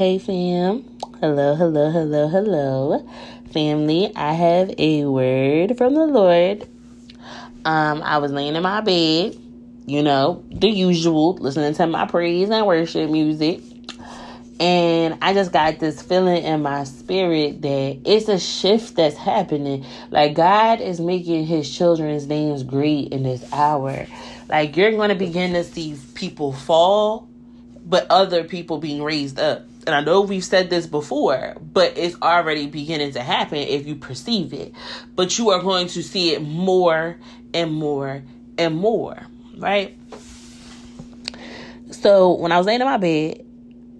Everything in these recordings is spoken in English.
Hey, fam. Hello, hello, hello, hello. Family, I have a word from the Lord. Um, I was laying in my bed, you know, the usual, listening to my praise and worship music. And I just got this feeling in my spirit that it's a shift that's happening. Like God is making his children's names great in this hour. Like you're going to begin to see people fall, but other people being raised up. And I know we've said this before, but it's already beginning to happen if you perceive it. But you are going to see it more and more and more, right? So when I was laying in my bed,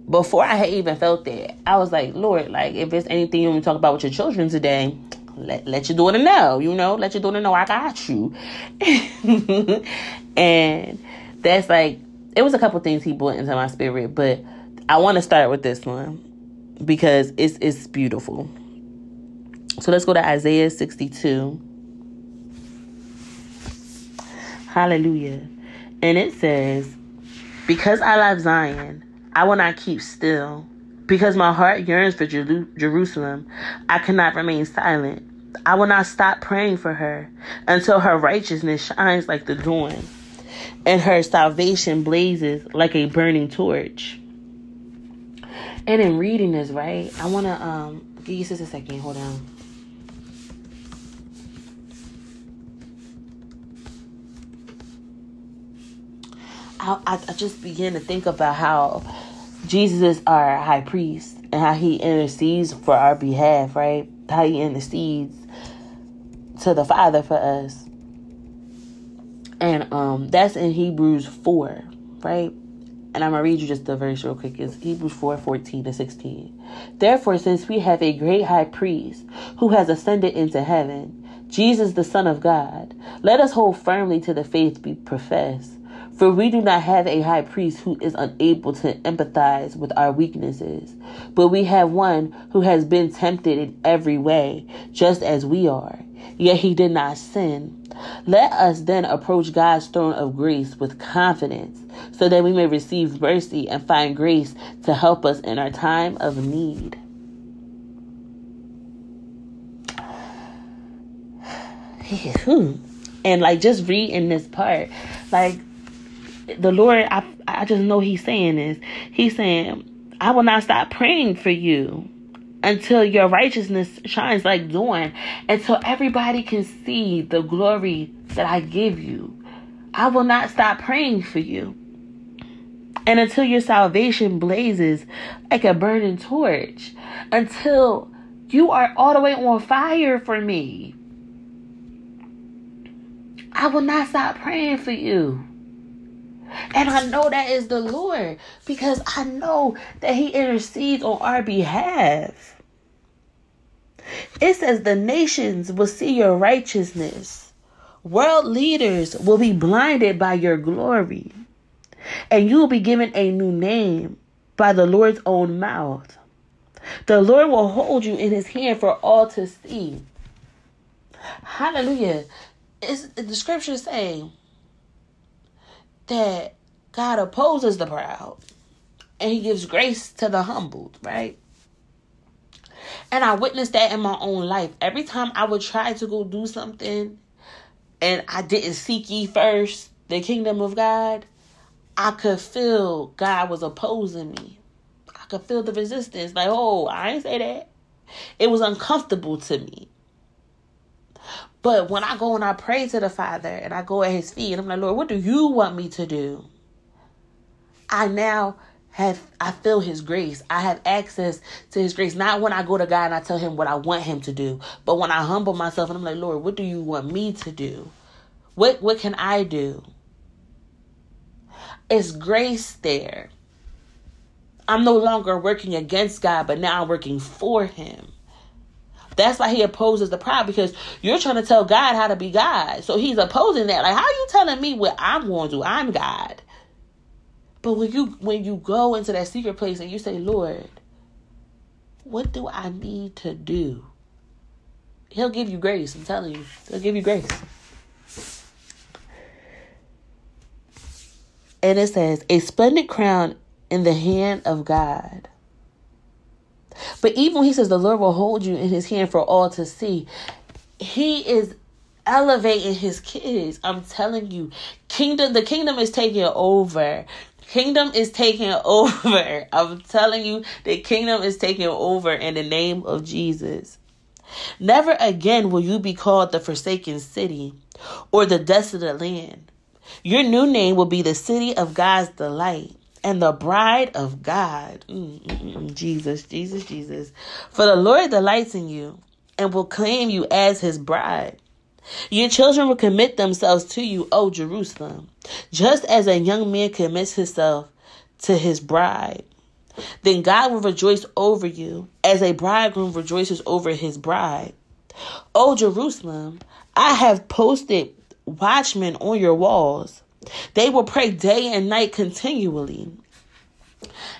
before I had even felt that, I was like, Lord, like if there's anything you want to talk about with your children today, let, let your daughter know, you know, let your daughter know I got you. and that's like, it was a couple things he brought into my spirit, but I want to start with this one because it's it's beautiful. So let's go to Isaiah 62. Hallelujah. And it says, Because I love Zion, I will not keep still. Because my heart yearns for Jerusalem, I cannot remain silent. I will not stop praying for her until her righteousness shines like the dawn and her salvation blazes like a burning torch. And in reading this, right, I want to um give you just a second. Hold on. I, I just begin to think about how Jesus is our high priest and how he intercedes for our behalf, right? How he intercedes to the Father for us. And um that's in Hebrews 4, right? And I'm gonna read you just the verse real quick. It's Hebrews 4, 14 to 16. Therefore, since we have a great high priest who has ascended into heaven, Jesus the Son of God, let us hold firmly to the faith we profess. For we do not have a high priest who is unable to empathize with our weaknesses, but we have one who has been tempted in every way, just as we are, yet he did not sin. Let us then approach God's throne of grace with confidence, so that we may receive mercy and find grace to help us in our time of need. and like just reading this part, like the Lord, I, I just know He's saying this. He's saying, I will not stop praying for you until your righteousness shines like dawn, until everybody can see the glory that I give you. I will not stop praying for you. And until your salvation blazes like a burning torch, until you are all the way on fire for me, I will not stop praying for you. And I know that is the Lord because I know that He intercedes on our behalf. It says the nations will see your righteousness. World leaders will be blinded by your glory. And you will be given a new name by the Lord's own mouth. The Lord will hold you in his hand for all to see. Hallelujah. It's, the scriptures say that God opposes the proud and he gives grace to the humbled, right? And I witnessed that in my own life. Every time I would try to go do something and I didn't seek ye first the kingdom of God, I could feel God was opposing me. I could feel the resistance. Like, oh, I ain't say that. It was uncomfortable to me. But when I go and I pray to the Father and I go at his feet and I'm like, Lord, what do you want me to do? I now have I feel his grace. I have access to his grace. Not when I go to God and I tell him what I want him to do, but when I humble myself and I'm like, Lord, what do you want me to do? What what can I do? It's grace there. I'm no longer working against God, but now I'm working for him. That's why he opposes the pride because you're trying to tell God how to be God. So he's opposing that. Like, how are you telling me what I'm going to do? I'm God. But when you when you go into that secret place and you say, Lord, what do I need to do? He'll give you grace. I'm telling you, he'll give you grace. And it says, a splendid crown in the hand of God But even he says the Lord will hold you in his hand for all to see, he is elevating his kids. I'm telling you, kingdom the kingdom is taking over. Kingdom is taking over. I'm telling you, the kingdom is taking over in the name of Jesus. Never again will you be called the forsaken city or the desolate land. Your new name will be the city of God's delight and the bride of God. Mm-mm-mm. Jesus, Jesus, Jesus. For the Lord delights in you and will claim you as his bride. Your children will commit themselves to you, O Jerusalem, just as a young man commits himself to his bride. Then God will rejoice over you as a bridegroom rejoices over his bride. O Jerusalem, I have posted watchmen on your walls. They will pray day and night continually.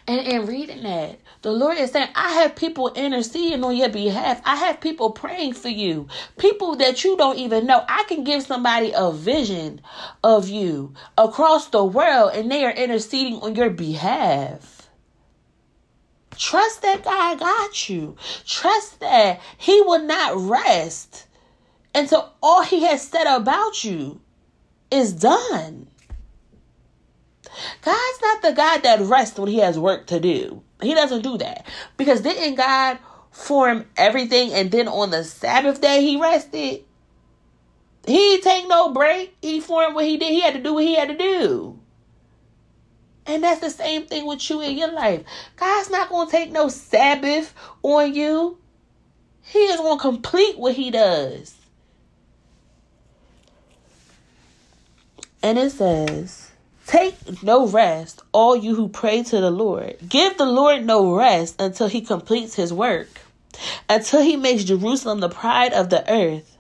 And in reading that, the Lord is saying, I have people interceding on your behalf. I have people praying for you. People that you don't even know. I can give somebody a vision of you across the world and they are interceding on your behalf. Trust that God got you. Trust that He will not rest until all He has said about you is done. God's not the God that rests when He has work to do. He doesn't do that. Because didn't God form everything and then on the Sabbath day He rested? He take no break. He formed what He did. He had to do what He had to do. And that's the same thing with you in your life. God's not going to take no Sabbath on you. He is going to complete what He does. And it says, Take no rest, all you who pray to the Lord. Give the Lord no rest until he completes his work, until he makes Jerusalem the pride of the earth.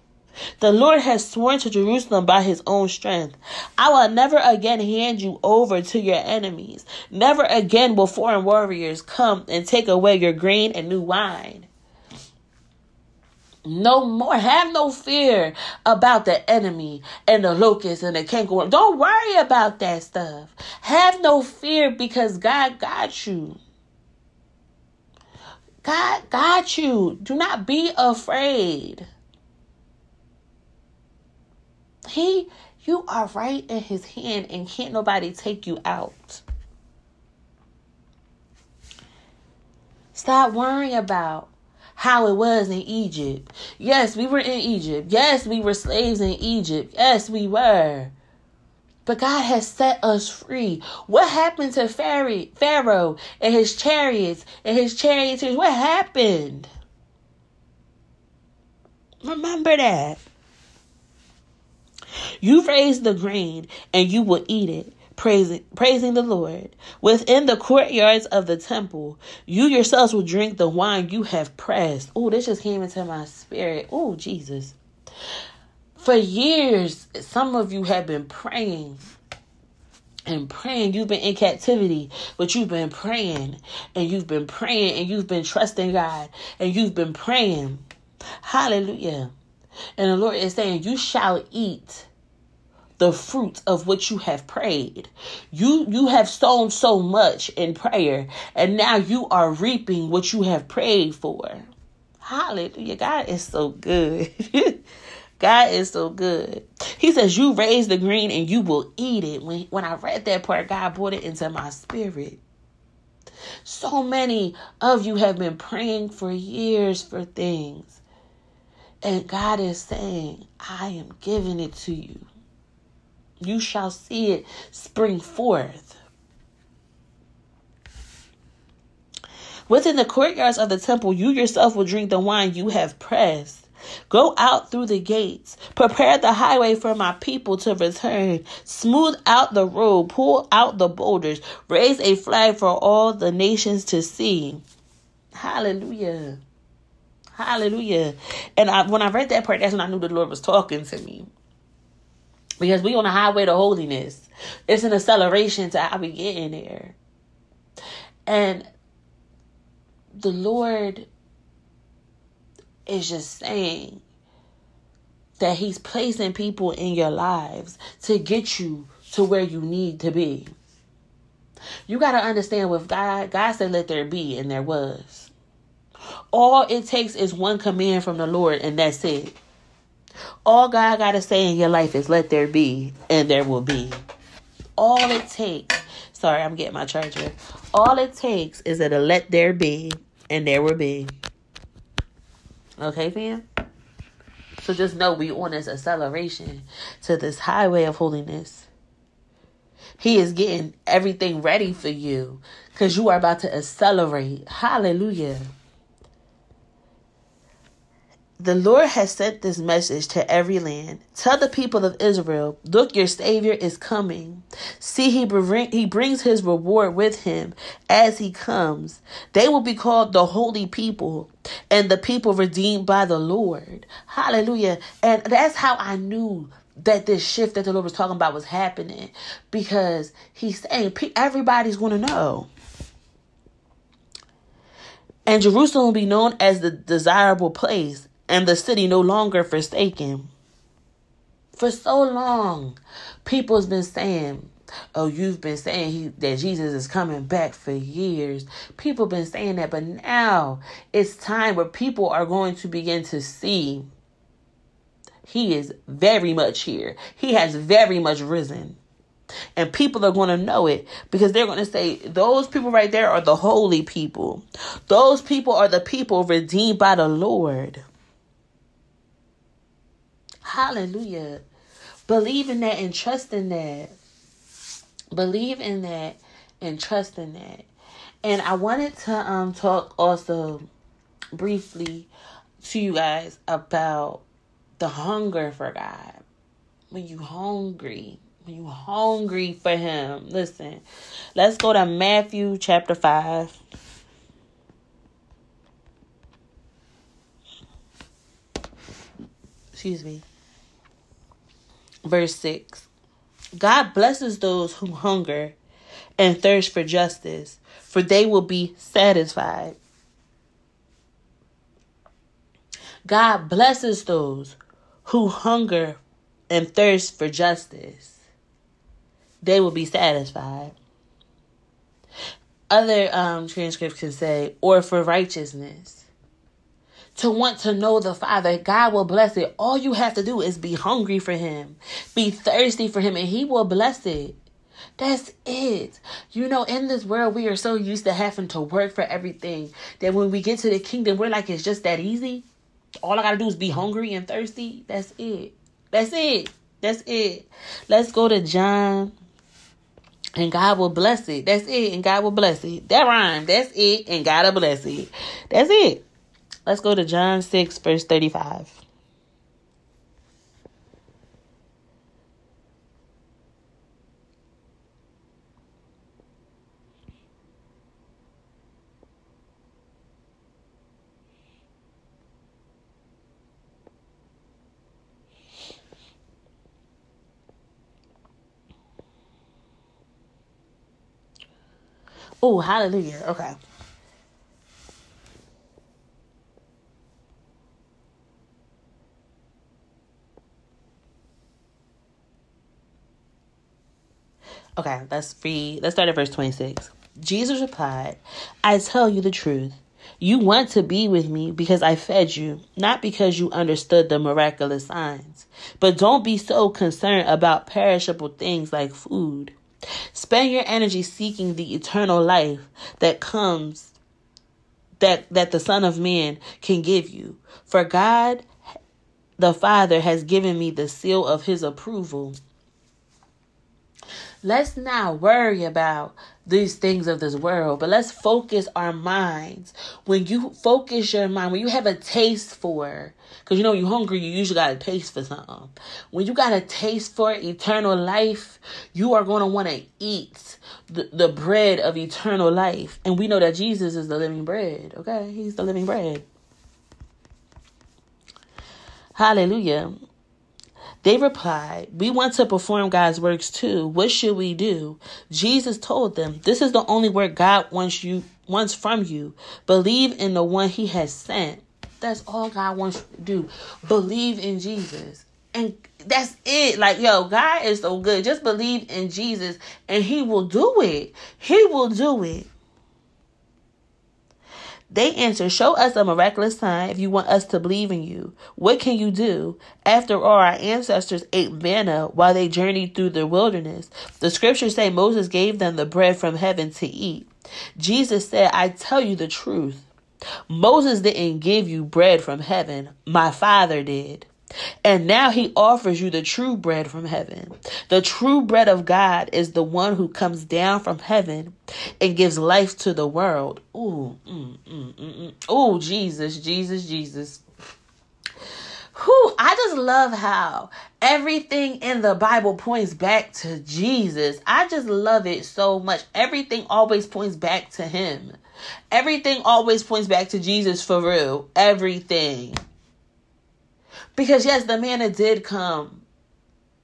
The Lord has sworn to Jerusalem by his own strength. I will never again hand you over to your enemies. Never again will foreign warriors come and take away your grain and new wine. No more. Have no fear about the enemy and the locust and the kangaroo. Don't worry about that stuff. Have no fear because God got you. God got you. Do not be afraid. He, you are right in his hand and can't nobody take you out. Stop worrying about how it was in Egypt. Yes, we were in Egypt. Yes, we were slaves in Egypt. Yes, we were. But God has set us free. What happened to Pharaoh and his chariots and his charioteers? What happened? Remember that. You raise the grain and you will eat it praising, praising the Lord. Within the courtyards of the temple, you yourselves will drink the wine you have pressed. Oh, this just came into my spirit. Oh, Jesus. For years, some of you have been praying and praying. You've been in captivity, but you've been praying and you've been praying and you've been trusting God and you've been praying. Hallelujah. And the Lord is saying, You shall eat the fruit of what you have prayed. You you have sown so much in prayer and now you are reaping what you have prayed for. Hallelujah. God is so good. God is so good. He says, You raise the green and you will eat it. When, when I read that part, God brought it into my spirit. So many of you have been praying for years for things. And God is saying, I am giving it to you you shall see it spring forth. Within the courtyards of the temple, you yourself will drink the wine you have pressed. Go out through the gates. Prepare the highway for my people to return. Smooth out the road. Pull out the boulders. Raise a flag for all the nations to see. Hallelujah. Hallelujah. And I, when I read that part, that's when I knew the Lord was talking to me because we on the highway to holiness. It's an acceleration to how we get in there. And the Lord is just saying that He's placing people in your lives to get you to where you need to be. You got to understand with God, God said, let there be, and there was. All it takes is one command from the Lord, and that's it. All God got to say in your life is let there be, and there will be. All it takes, sorry, I'm getting my charger. All it takes is that a let there be, and there will be. Okay, fam? So just know we on this acceleration to this highway of holiness. He is getting everything ready for you because you are about to accelerate. Hallelujah. The Lord has sent this message to every land. Tell the people of Israel, look, your Savior is coming. See, he, bring, he brings his reward with him as he comes. They will be called the holy people and the people redeemed by the Lord. Hallelujah. And that's how I knew that this shift that the Lord was talking about was happening because he's saying everybody's going to know. And Jerusalem will be known as the desirable place and the city no longer forsaken. For so long, people's been saying, Oh, you've been saying he, that Jesus is coming back for years. People been saying that, but now it's time where people are going to begin to see he is very much here. He has very much risen. And people are going to know it because they're going to say, those people right there are the holy people. Those people are the people redeemed by the Lord. Hallelujah. Believe in that and trust in that. Believe in that and trust in that. And I wanted to um talk also briefly to you guys about the hunger for God. When you hungry, when you hungry for him. Listen. Let's go to Matthew chapter 5. Excuse me verse 6 God blesses those who hunger and thirst for justice, for they will be satisfied. God blesses those who hunger and thirst for justice. They will be satisfied. Other um, transcripts can say, or for righteousness to want to know the Father. God will bless it. All you have to do is be hungry for Him, be thirsty for Him, and He will bless it. That's it. You know, in this world, we are so used to having to work for everything that when we get to the kingdom, we're like, it's just that easy. All I got to do is be hungry and thirsty. That's it. That's it. That's it. Let's go to John. And God will bless it. That's it. And God will bless it. That rhyme. That's it. And God will bless it. That's it. Let's go to John 6, verse 35. Oh, hallelujah. Okay. Okay, let's read. Let's start at verse 26. Jesus replied, I tell you the truth. You want to be with me because I fed you, not because you understood the miraculous signs. But don't be so concerned about perishable things like food. Spend your energy seeking the eternal life that comes that that the Son of Man can give you. For God the Father has given me the seal of his approval. Let's not worry about these things of this world, but let's focus our minds. When you focus your mind, when you have a taste for, because you know you're hungry, you usually got a taste for something. When you got a taste for eternal life, you are going to want to eat the, the bread of eternal life. And we know that Jesus is the living bread, okay? He's the living bread. Hallelujah. They replied, We want to perform God's works too. What should we do? Jesus told them, This is the only work God wants you wants from you. Believe in the one he has sent. That's all God wants you to do. Believe in Jesus. And that's it. Like, yo, God is so good. Just believe in Jesus and he will do it. He will do it. They answered, Show us a miraculous sign if you want us to believe in you. What can you do? After all, our ancestors ate manna while they journeyed through the wilderness. The scriptures say Moses gave them the bread from heaven to eat. Jesus said, I tell you the truth. Moses didn't give you bread from heaven, my Father did. And now he offers you the true bread from heaven. The true bread of God is the one who comes down from heaven and gives life to the world. Ooh, mm, mm, mm, mm. ooh, Jesus, Jesus, Jesus. Whew, I just love how everything in the Bible points back to Jesus. I just love it so much. Everything always points back to Him. Everything always points back to Jesus for real. Everything. Because yes, the manna did come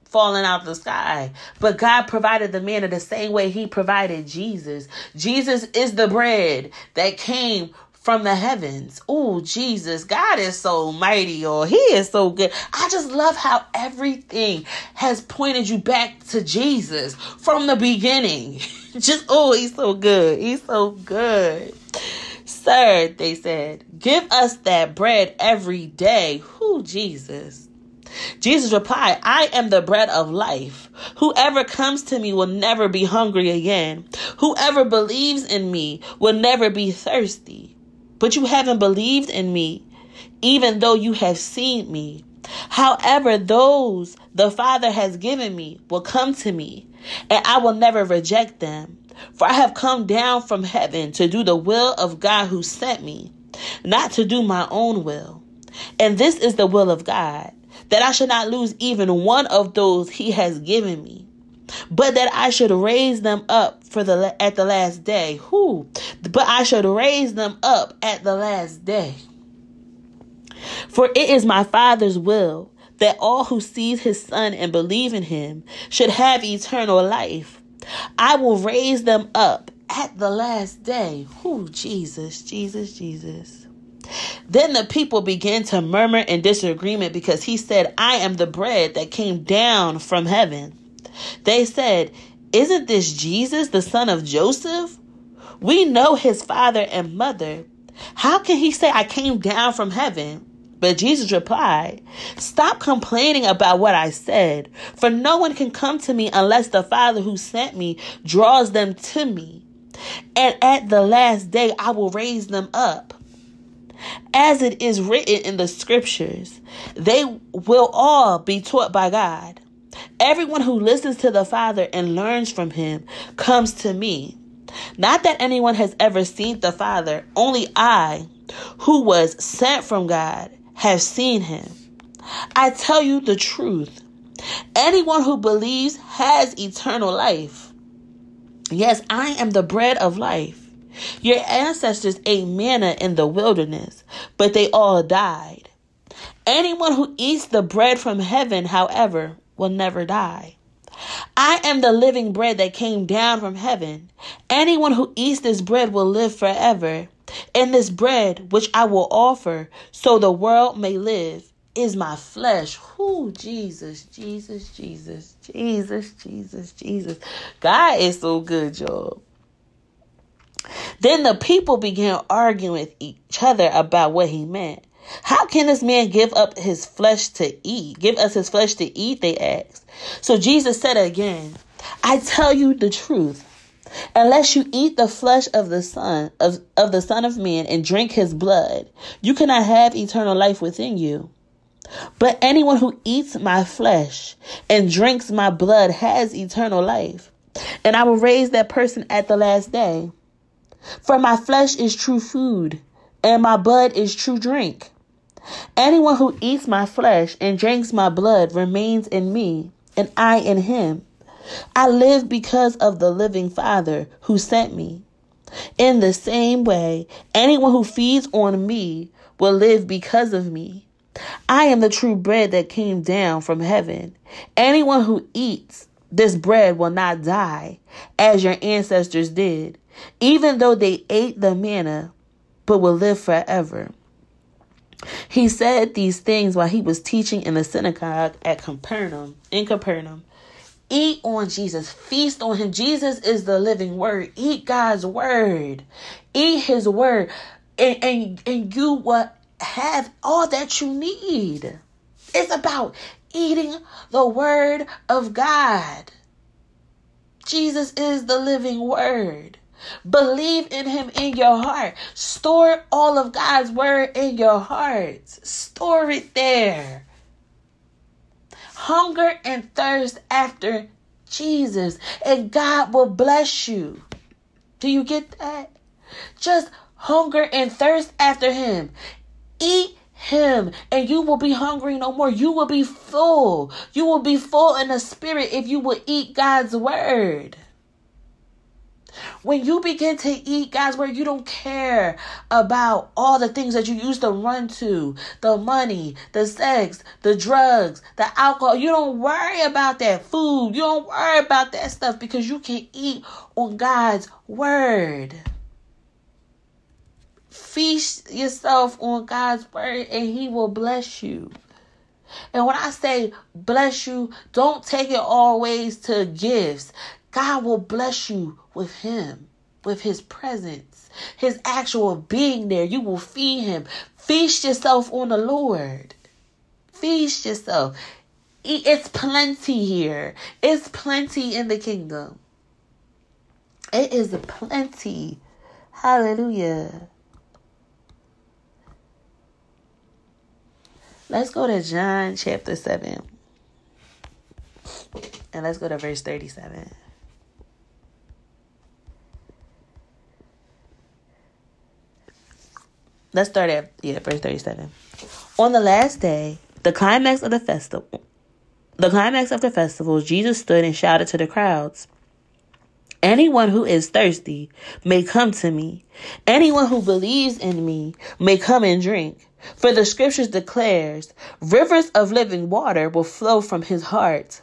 falling out the sky, but God provided the manna the same way He provided Jesus. Jesus is the bread that came from the heavens. Oh, Jesus, God is so mighty, or He is so good. I just love how everything has pointed you back to Jesus from the beginning. just, oh, He's so good. He's so good. Sir, they said, give us that bread every day. Who, Jesus? Jesus replied, I am the bread of life. Whoever comes to me will never be hungry again. Whoever believes in me will never be thirsty. But you haven't believed in me, even though you have seen me. However, those the Father has given me will come to me, and I will never reject them. For I have come down from heaven to do the will of God who sent me, not to do my own will. And this is the will of God, that I should not lose even one of those he has given me, but that I should raise them up for the at the last day. Who? But I should raise them up at the last day. For it is my Father's will that all who sees his son and believe in him should have eternal life. I will raise them up at the last day. Who Jesus, Jesus, Jesus. Then the people began to murmur in disagreement because he said, I am the bread that came down from heaven. They said, Isn't this Jesus, the son of Joseph? We know his father and mother. How can he say, I came down from heaven? But Jesus replied, Stop complaining about what I said, for no one can come to me unless the Father who sent me draws them to me. And at the last day, I will raise them up. As it is written in the scriptures, they will all be taught by God. Everyone who listens to the Father and learns from him comes to me. Not that anyone has ever seen the Father, only I, who was sent from God, have seen him. I tell you the truth. Anyone who believes has eternal life. Yes, I am the bread of life. Your ancestors ate manna in the wilderness, but they all died. Anyone who eats the bread from heaven, however, will never die. I am the living bread that came down from heaven. Anyone who eats this bread will live forever. And this bread which I will offer so the world may live is my flesh. Who Jesus, Jesus, Jesus, Jesus, Jesus, Jesus. God is so good, y'all. Then the people began arguing with each other about what he meant. How can this man give up his flesh to eat? Give us his flesh to eat, they asked. So Jesus said again, I tell you the truth. Unless you eat the flesh of the Son of, of the Son of Man and drink his blood, you cannot have eternal life within you. But anyone who eats my flesh and drinks my blood has eternal life, and I will raise that person at the last day. For my flesh is true food, and my blood is true drink. Anyone who eats my flesh and drinks my blood remains in me, and I in him. I live because of the living Father who sent me. In the same way, anyone who feeds on me will live because of me. I am the true bread that came down from heaven. Anyone who eats this bread will not die, as your ancestors did, even though they ate the manna, but will live forever. He said these things while he was teaching in the synagogue at Capernaum, in Capernaum. Eat on Jesus. Feast on him. Jesus is the living word. Eat God's word. Eat his word. and, and, and you will have all that you need. It's about eating the word of God. Jesus is the living word. Believe in him in your heart. Store all of God's word in your heart. Store it there. Hunger and thirst after Jesus, and God will bless you. Do you get that? Just hunger and thirst after him. Eat him and you will be hungry no more. You will be full. You will be full in the spirit if you will eat God's word. When you begin to eat God's word, you don't care about all the things that you used to run to the money, the sex, the drugs, the alcohol. You don't worry about that food. You don't worry about that stuff because you can eat on God's word feast yourself on God's word and He will bless you. And when I say bless you, don't take it always to gifts. God will bless you with Him, with His presence, His actual being there. You will feed Him. Feast yourself on the Lord. Feast yourself. It's plenty here. It's plenty in the kingdom. It is plenty. Hallelujah. Let's go to John chapter 7. And let's go to verse 37. Let's start at yeah, verse 37. On the last day, the climax of the festival, the climax of the festival, Jesus stood and shouted to the crowds, Anyone who is thirsty may come to me. Anyone who believes in me may come and drink. For the scriptures declares, rivers of living water will flow from his heart.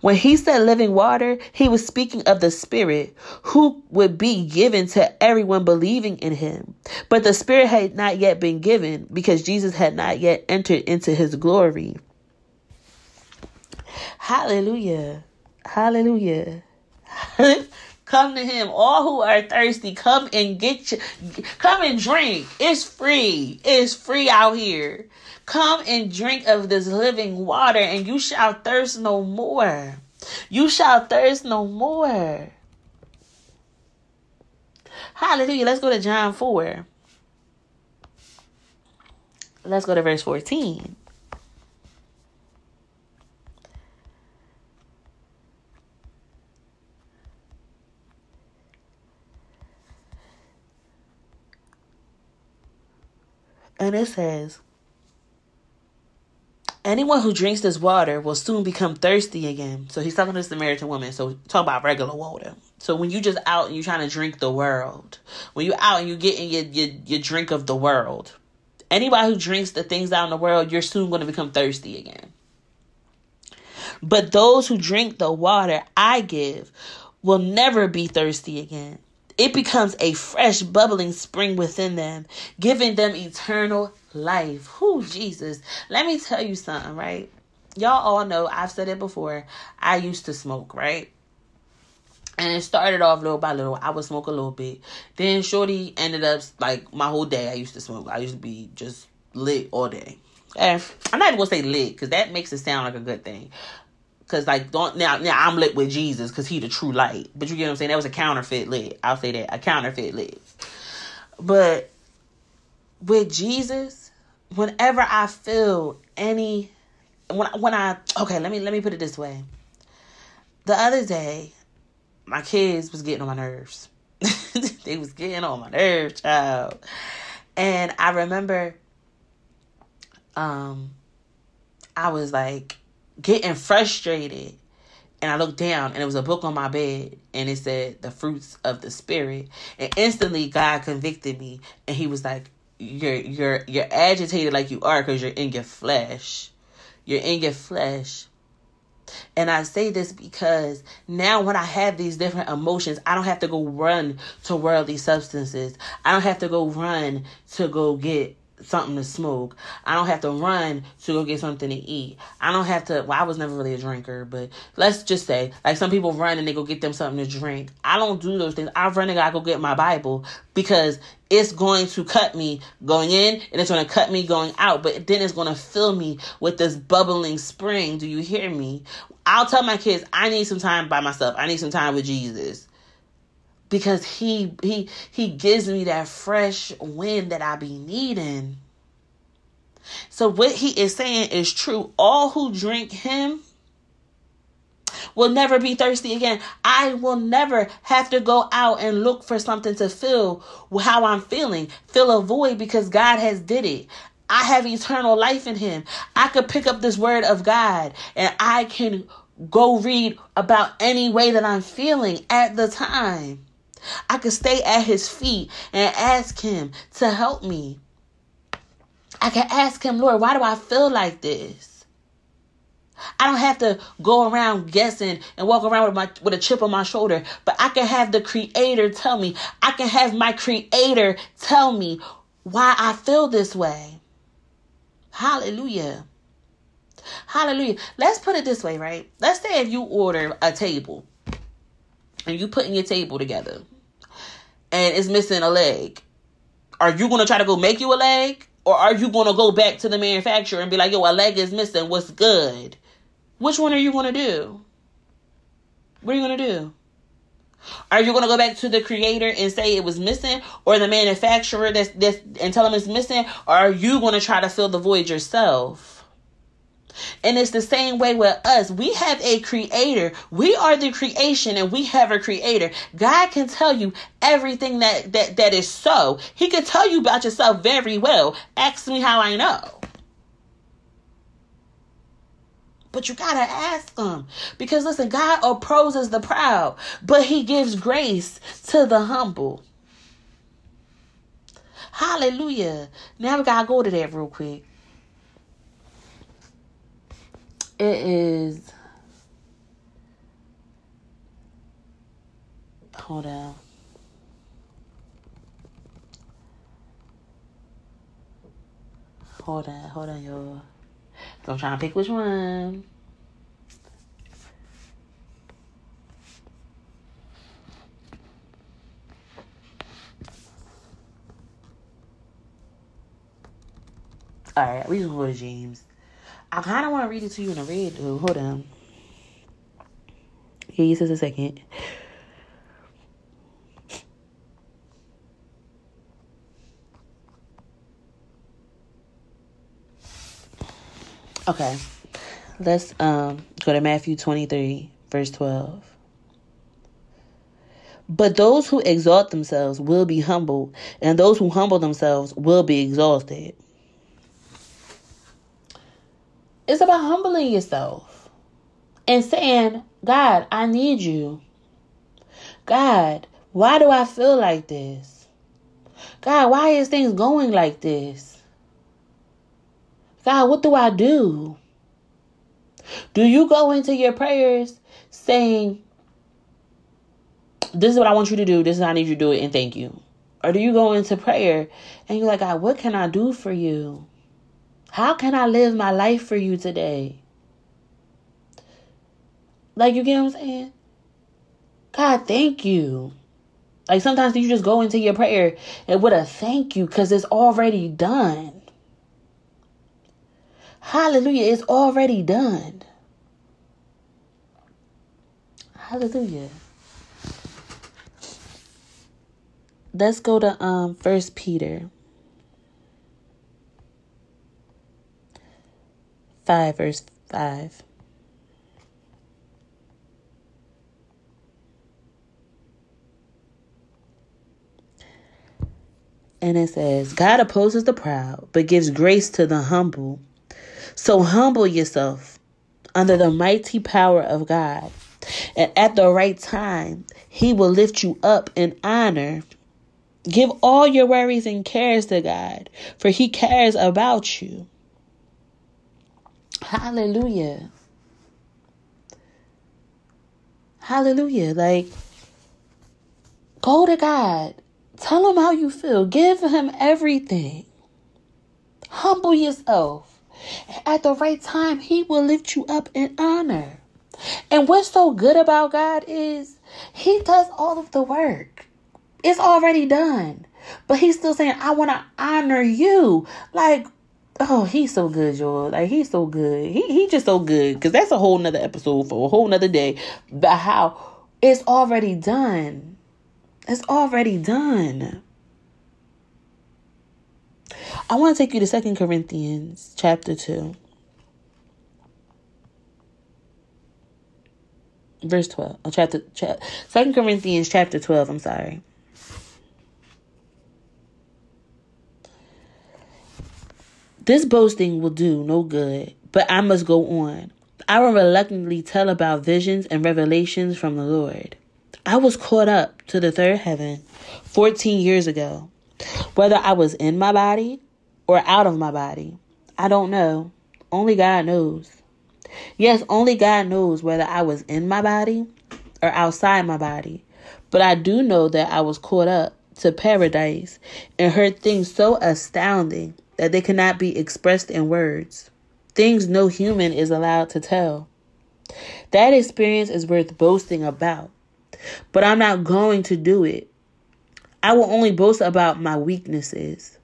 When he said living water, he was speaking of the Spirit who would be given to everyone believing in him. But the Spirit had not yet been given because Jesus had not yet entered into his glory. Hallelujah. Hallelujah. Come to him. All who are thirsty, come and get you. Come and drink. It's free. It's free out here. Come and drink of this living water, and you shall thirst no more. You shall thirst no more. Hallelujah. Let's go to John 4. Let's go to verse 14. And it says, Anyone who drinks this water will soon become thirsty again. So he's talking to the Samaritan woman. So talk about regular water. So when you just out and you're trying to drink the world, when you out and you getting your, your your drink of the world, anybody who drinks the things out in the world, you're soon going to become thirsty again. But those who drink the water I give will never be thirsty again it becomes a fresh, bubbling spring within them, giving them eternal life. Who Jesus? Let me tell you something, right? Y'all all know, I've said it before, I used to smoke, right? And it started off little by little. I would smoke a little bit. Then Shorty ended up like my whole day I used to smoke. I used to be just lit all day. And I'm not even gonna say lit because that makes it sound like a good thing. Cause like don't now now I'm lit with Jesus because he the true light. But you get what I'm saying? That was a counterfeit lit. I'll say that a counterfeit lit. But with Jesus, whenever I feel any when when I okay, let me let me put it this way. The other day, my kids was getting on my nerves. they was getting on my nerves, child. And I remember um I was like getting frustrated and I looked down and it was a book on my bed and it said the fruits of the spirit. And instantly God convicted me and he was like you're you're you're agitated like you are cuz you're in your flesh. You're in your flesh. And I say this because now when I have these different emotions, I don't have to go run to worldly substances. I don't have to go run to go get something to smoke. I don't have to run to go get something to eat. I don't have to. Well, I was never really a drinker, but let's just say, like some people run and they go get them something to drink. I don't do those things. I run and I go get my Bible because it's going to cut me going in and it's going to cut me going out, but then it's going to fill me with this bubbling spring. Do you hear me? I'll tell my kids, I need some time by myself. I need some time with Jesus because he he he gives me that fresh wind that I be needing. So what he is saying is true. All who drink him will never be thirsty again. I will never have to go out and look for something to fill how I'm feeling, fill a void because God has did it. I have eternal life in him. I could pick up this word of God and I can go read about any way that I'm feeling at the time. I could stay at his feet and ask him to help me. I can ask him, Lord, why do I feel like this? I don't have to go around guessing and walk around with my with a chip on my shoulder, but I can have the creator tell me. I can have my creator tell me why I feel this way. Hallelujah. Hallelujah. Let's put it this way, right? Let's say if you order a table and you putting your table together and it's missing a leg, are you going to try to go make you a leg? Or are you going to go back to the manufacturer and be like, yo, a leg is missing. What's good? Which one are you going to do? What are you going to do? Are you going to go back to the creator and say it was missing, or the manufacturer that's, that's and tell them it's missing, or are you going to try to fill the void yourself? And it's the same way with us. We have a creator. We are the creation and we have a creator. God can tell you everything that that that is so. He can tell you about yourself very well. Ask me how I know. But you gotta ask him. Because listen, God opposes the proud, but he gives grace to the humble. Hallelujah. Now we gotta go to that real quick. It is. Hold on. Hold on, hold on, y'all. So I'm trying to pick which one. All right, we just go to James. I kind of want to read it to you in a red, though. Hold on. Give you just a second. Okay. Let's um go to Matthew 23, verse 12. But those who exalt themselves will be humbled, and those who humble themselves will be exalted. It's about humbling yourself and saying, God, I need you. God, why do I feel like this? God, why is things going like this? God, what do I do? Do you go into your prayers saying, This is what I want you to do, this is how I need you to do it, and thank you? Or do you go into prayer and you're like, God, what can I do for you? How can I live my life for you today? Like, you get what I'm saying? God, thank you. Like, sometimes you just go into your prayer and with a thank you because it's already done. Hallelujah. It's already done. Hallelujah. Let's go to um First Peter 5, verse 5. And it says, God opposes the proud, but gives grace to the humble. So humble yourself under the mighty power of God. And at the right time, He will lift you up in honor. Give all your worries and cares to God, for He cares about you. Hallelujah. Hallelujah. Like, go to God. Tell him how you feel. Give him everything. Humble yourself. At the right time, He will lift you up in honor. And what's so good about God is He does all of the work. It's already done. But He's still saying, I want to honor you. Like, oh, He's so good, y'all. Like, He's so good. He, he just so good. Because that's a whole nother episode for a whole nother day. But how it's already done. It's already done. I want to take you to Second Corinthians chapter 2. Verse 12. Oh, chapter, chapter 2 Corinthians chapter 12, I'm sorry. This boasting will do no good, but I must go on. I will reluctantly tell about visions and revelations from the Lord. I was caught up to the third heaven 14 years ago. Whether I was in my body or out of my body, I don't know. Only God knows. Yes, only God knows whether I was in my body or outside my body. But I do know that I was caught up to paradise and heard things so astounding that they cannot be expressed in words. Things no human is allowed to tell. That experience is worth boasting about. But I'm not going to do it. I will only boast about my weaknesses.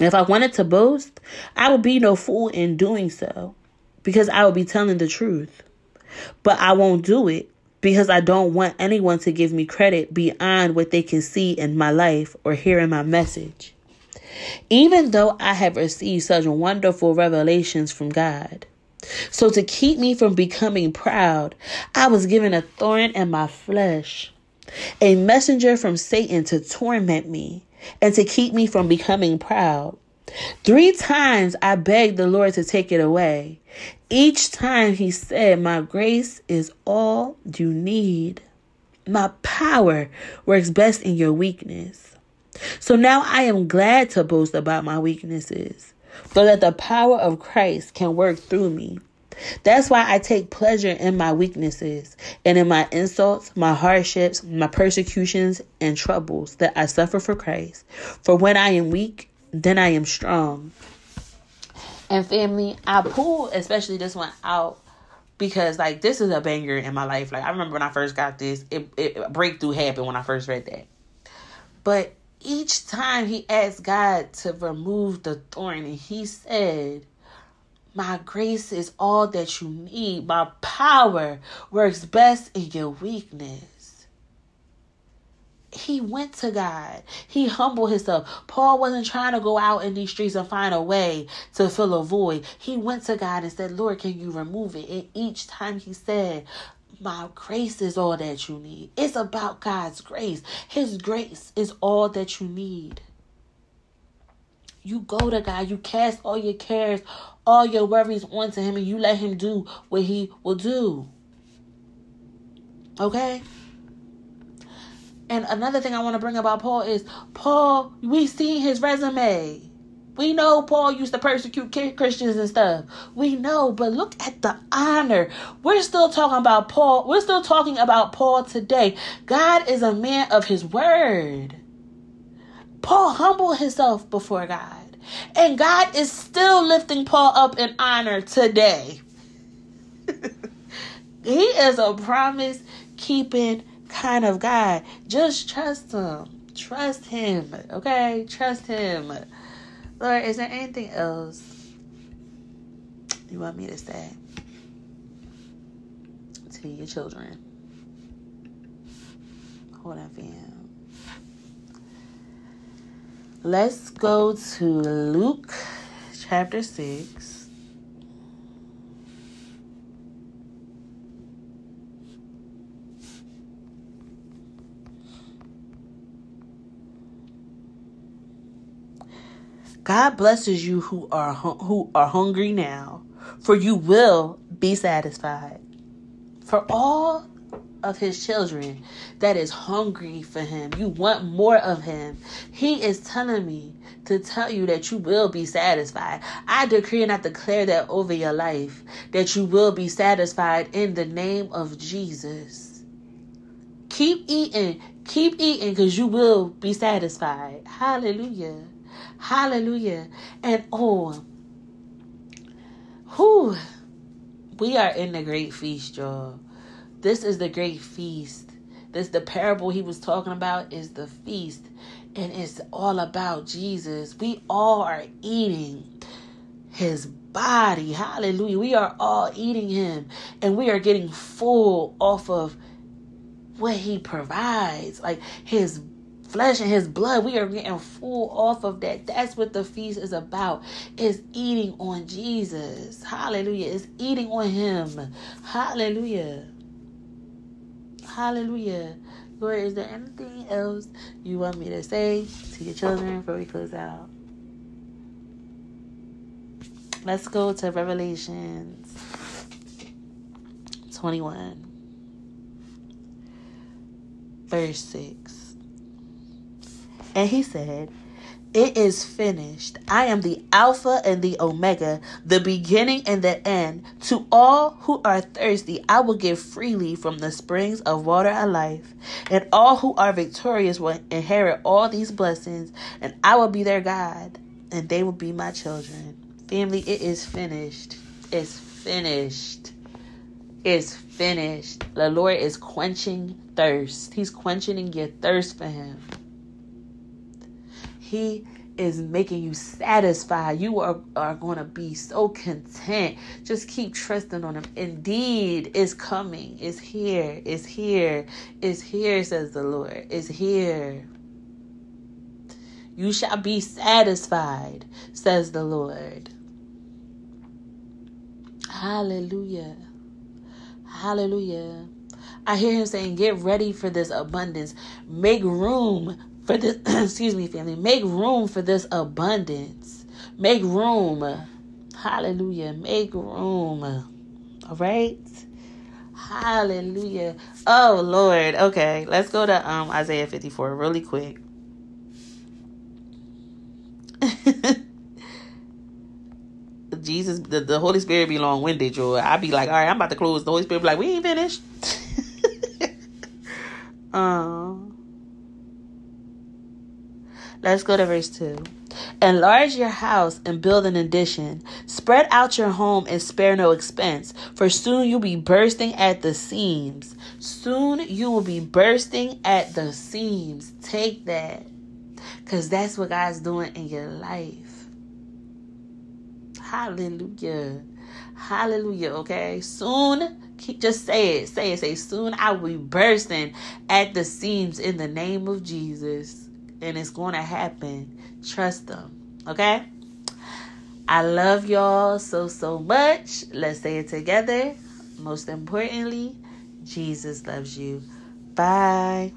If I wanted to boast, I would be no fool in doing so because I would be telling the truth. But I won't do it because I don't want anyone to give me credit beyond what they can see in my life or hear in my message. Even though I have received such wonderful revelations from God. So, to keep me from becoming proud, I was given a thorn in my flesh, a messenger from Satan to torment me and to keep me from becoming proud. Three times I begged the Lord to take it away. Each time he said, My grace is all you need. My power works best in your weakness. So now I am glad to boast about my weaknesses, so that the power of Christ can work through me. That's why I take pleasure in my weaknesses and in my insults, my hardships, my persecutions, and troubles that I suffer for Christ. For when I am weak, then I am strong. And family, I pull especially this one out because like this is a banger in my life. Like I remember when I first got this, it, it breakthrough happened when I first read that. But each time he asked God to remove the thorn, and he said, My grace is all that you need. My power works best in your weakness he went to God. He humbled himself. Paul wasn't trying to go out in these streets and find a way to fill a void. He went to God and said, Lord, can you remove it? And each time he said, My grace is all that you need. It's about God's grace. His grace is all that you need. You go to God, you cast all your cares, all your worries onto Him, and you let Him do what He will do. Okay? And another thing I want to bring about Paul is Paul, we see his resume. We know Paul used to persecute Christians and stuff. We know, but look at the honor. We're still talking about Paul. We're still talking about Paul today. God is a man of his word. Paul humbled himself before God. And God is still lifting Paul up in honor today. he is a promise keeping kind of guy. Just trust him. Trust him. Okay? Trust him. Lord, is there anything else you want me to say to your children? Hold on, fam. Let's go to Luke chapter 6. God blesses you who are who are hungry now, for you will be satisfied. For all of his children that is hungry for him, you want more of him. He is telling me to tell you that you will be satisfied. I decree and I declare that over your life that you will be satisfied in the name of Jesus. Keep eating, keep eating because you will be satisfied. Hallelujah. Hallelujah. And oh, who we are in the great feast, y'all. This is the great feast. This the parable he was talking about is the feast. And it's all about Jesus. We all are eating his body. Hallelujah. We are all eating him and we are getting full off of what he provides. Like his flesh and his blood. We are getting full off of that. That's what the feast is about. Is eating on Jesus. Hallelujah. Is eating on him. Hallelujah. Hallelujah. Lord, is there anything else you want me to say to your children before we close out? Let's go to Revelations 21, verse 6. And he said, It is finished. I am the Alpha and the Omega, the beginning and the end. To all who are thirsty, I will give freely from the springs of water of life. And all who are victorious will inherit all these blessings, and I will be their God, and they will be my children. Family, it is finished. It's finished. It's finished. The Lord is quenching thirst. He's quenching your thirst for Him. He is making you satisfied. You are, are going to be so content. Just keep trusting on Him. Indeed, it's coming. It's here. It's here. It's here, says the Lord. It's here. You shall be satisfied, says the Lord. Hallelujah. Hallelujah. I hear him saying, Get ready for this abundance. Make room for this, excuse me, family. Make room for this abundance. Make room. Hallelujah. Make room. All right. Hallelujah. Oh Lord. Okay, let's go to um Isaiah 54 really quick. Jesus, the, the Holy Spirit be long winded, Joy. I'd be like, all right, I'm about to close. The Holy Spirit be like, we ain't finished. um, let's go to verse 2. Enlarge your house and build an addition. Spread out your home and spare no expense, for soon you'll be bursting at the seams. Soon you will be bursting at the seams. Take that. Because that's what God's doing in your life. Hallelujah. Hallelujah. Okay. Soon, keep, just say it. Say it. Say, soon I will be bursting at the seams in the name of Jesus. And it's going to happen. Trust them. Okay. I love y'all so, so much. Let's say it together. Most importantly, Jesus loves you. Bye.